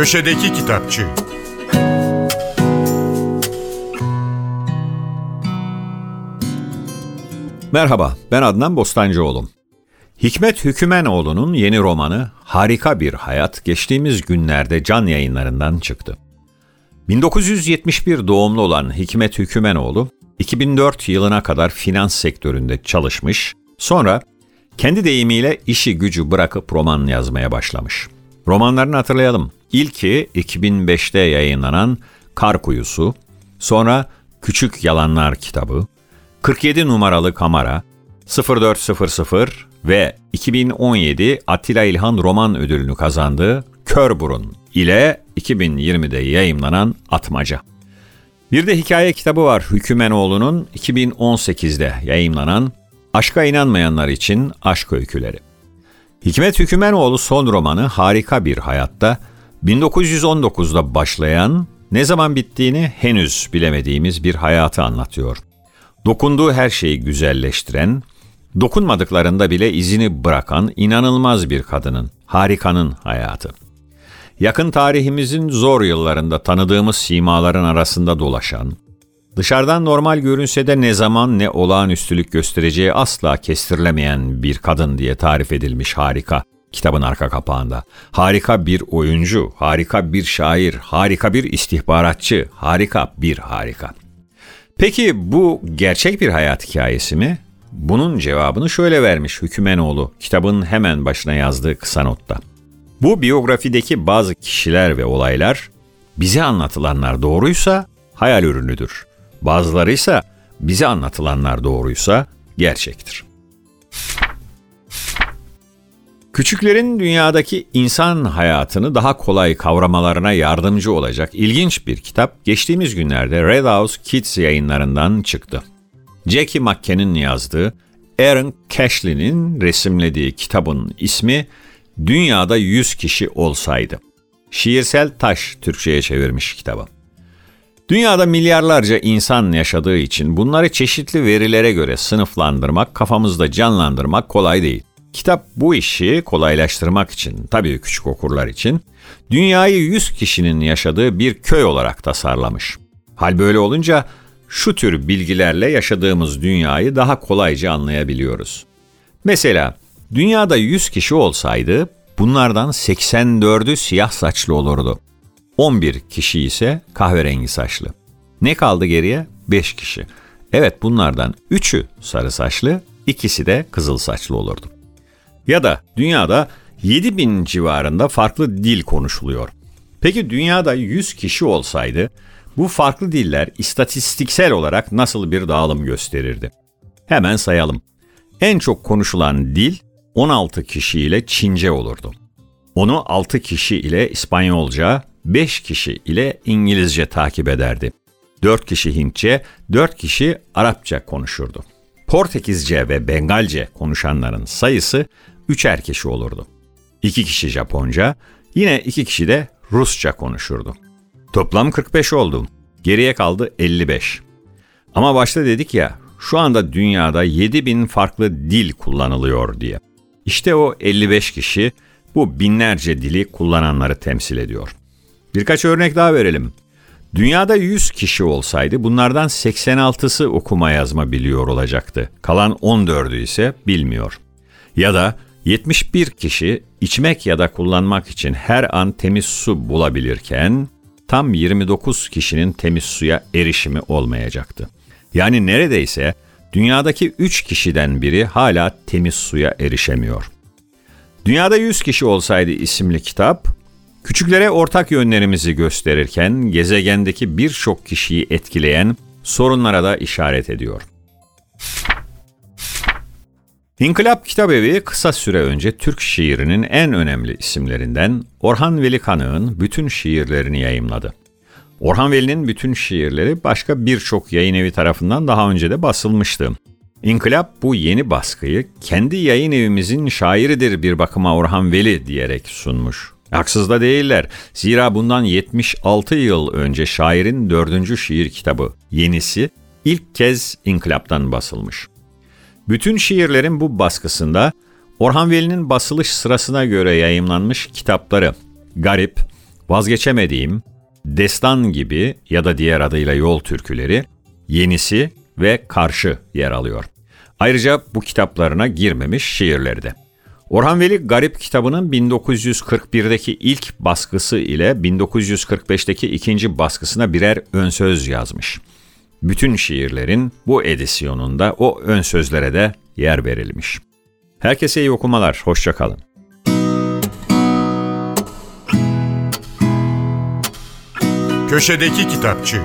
Köşedeki Kitapçı Merhaba, ben Adnan Bostancıoğlu. Hikmet Hükümenoğlu'nun yeni romanı Harika Bir Hayat geçtiğimiz günlerde can yayınlarından çıktı. 1971 doğumlu olan Hikmet Hükümenoğlu, 2004 yılına kadar finans sektöründe çalışmış, sonra kendi deyimiyle işi gücü bırakıp roman yazmaya başlamış. Romanlarını hatırlayalım. İlki 2005'te yayınlanan Kar Kuyusu, sonra Küçük Yalanlar kitabı, 47 numaralı Kamera, 0400 ve 2017 Attila İlhan Roman Ödülünü kazandığı Kör Burun ile 2020'de yayımlanan Atmaca. Bir de hikaye kitabı var Hükümenoğlu'nun 2018'de yayımlanan Aşka inanmayanlar için Aşk Öyküleri. Hikmet Hükümenoğlu son romanı Harika Bir Hayatta 1919'da başlayan, ne zaman bittiğini henüz bilemediğimiz bir hayatı anlatıyor. Dokunduğu her şeyi güzelleştiren, dokunmadıklarında bile izini bırakan inanılmaz bir kadının, harikanın hayatı. Yakın tarihimizin zor yıllarında tanıdığımız simaların arasında dolaşan, dışarıdan normal görünse de ne zaman ne olağanüstülük göstereceği asla kestirilemeyen bir kadın diye tarif edilmiş harika kitabın arka kapağında. Harika bir oyuncu, harika bir şair, harika bir istihbaratçı, harika bir harika. Peki bu gerçek bir hayat hikayesi mi? Bunun cevabını şöyle vermiş Hükümenoğlu kitabın hemen başına yazdığı kısa notta. Bu biyografideki bazı kişiler ve olaylar bize anlatılanlar doğruysa hayal ürünüdür. Bazıları ise bize anlatılanlar doğruysa gerçektir. Küçüklerin dünyadaki insan hayatını daha kolay kavramalarına yardımcı olacak ilginç bir kitap geçtiğimiz günlerde Red House Kids yayınlarından çıktı. Jackie McKen'in yazdığı, Aaron Cashley'nin resimlediği kitabın ismi Dünyada 100 kişi olsaydı. Şiirsel Taş Türkçe'ye çevirmiş kitabı. Dünyada milyarlarca insan yaşadığı için bunları çeşitli verilere göre sınıflandırmak, kafamızda canlandırmak kolay değil. Kitap bu işi kolaylaştırmak için, tabii küçük okurlar için, dünyayı 100 kişinin yaşadığı bir köy olarak tasarlamış. Hal böyle olunca şu tür bilgilerle yaşadığımız dünyayı daha kolayca anlayabiliyoruz. Mesela dünyada 100 kişi olsaydı bunlardan 84'ü siyah saçlı olurdu. 11 kişi ise kahverengi saçlı. Ne kaldı geriye? 5 kişi. Evet bunlardan 3'ü sarı saçlı, ikisi de kızıl saçlı olurdu. Ya da dünyada 7000 civarında farklı dil konuşuluyor. Peki dünyada 100 kişi olsaydı bu farklı diller istatistiksel olarak nasıl bir dağılım gösterirdi? Hemen sayalım. En çok konuşulan dil 16 kişi ile Çince olurdu. Onu 6 kişi ile İspanyolca, 5 kişi ile İngilizce takip ederdi. 4 kişi Hintçe, 4 kişi Arapça konuşurdu. Portekizce ve Bengalce konuşanların sayısı üçer kişi olurdu. 2 kişi Japonca, yine 2 kişi de Rusça konuşurdu. Toplam 45 oldu. Geriye kaldı 55. Ama başta dedik ya, şu anda dünyada 7000 farklı dil kullanılıyor diye. İşte o 55 kişi bu binlerce dili kullananları temsil ediyor. Birkaç örnek daha verelim. Dünyada 100 kişi olsaydı bunlardan 86'sı okuma yazma biliyor olacaktı. Kalan 14'ü ise bilmiyor. Ya da 71 kişi içmek ya da kullanmak için her an temiz su bulabilirken tam 29 kişinin temiz suya erişimi olmayacaktı. Yani neredeyse dünyadaki 3 kişiden biri hala temiz suya erişemiyor. Dünyada 100 kişi olsaydı isimli kitap, küçüklere ortak yönlerimizi gösterirken gezegendeki birçok kişiyi etkileyen sorunlara da işaret ediyor. İnkılap Kitabevi kısa süre önce Türk şiirinin en önemli isimlerinden Orhan Veli Kanık'ın bütün şiirlerini yayımladı. Orhan Veli'nin bütün şiirleri başka birçok yayın evi tarafından daha önce de basılmıştı. İnkılap bu yeni baskıyı kendi yayın evimizin şairidir bir bakıma Orhan Veli diyerek sunmuş. Haksız da değiller. Zira bundan 76 yıl önce şairin dördüncü şiir kitabı Yenisi ilk kez İnkılap'tan basılmış. Bütün şiirlerin bu baskısında Orhan Veli'nin basılış sırasına göre yayımlanmış kitapları Garip, Vazgeçemediğim, Destan gibi ya da diğer adıyla Yol Türküleri, Yenisi ve Karşı yer alıyor. Ayrıca bu kitaplarına girmemiş şiirleri de. Orhan Veli Garip kitabının 1941'deki ilk baskısı ile 1945'teki ikinci baskısına birer ön söz yazmış. Bütün şiirlerin bu edisyonunda o ön sözlere de yer verilmiş. Herkese iyi okumalar, hoşçakalın. Köşedeki Kitapçı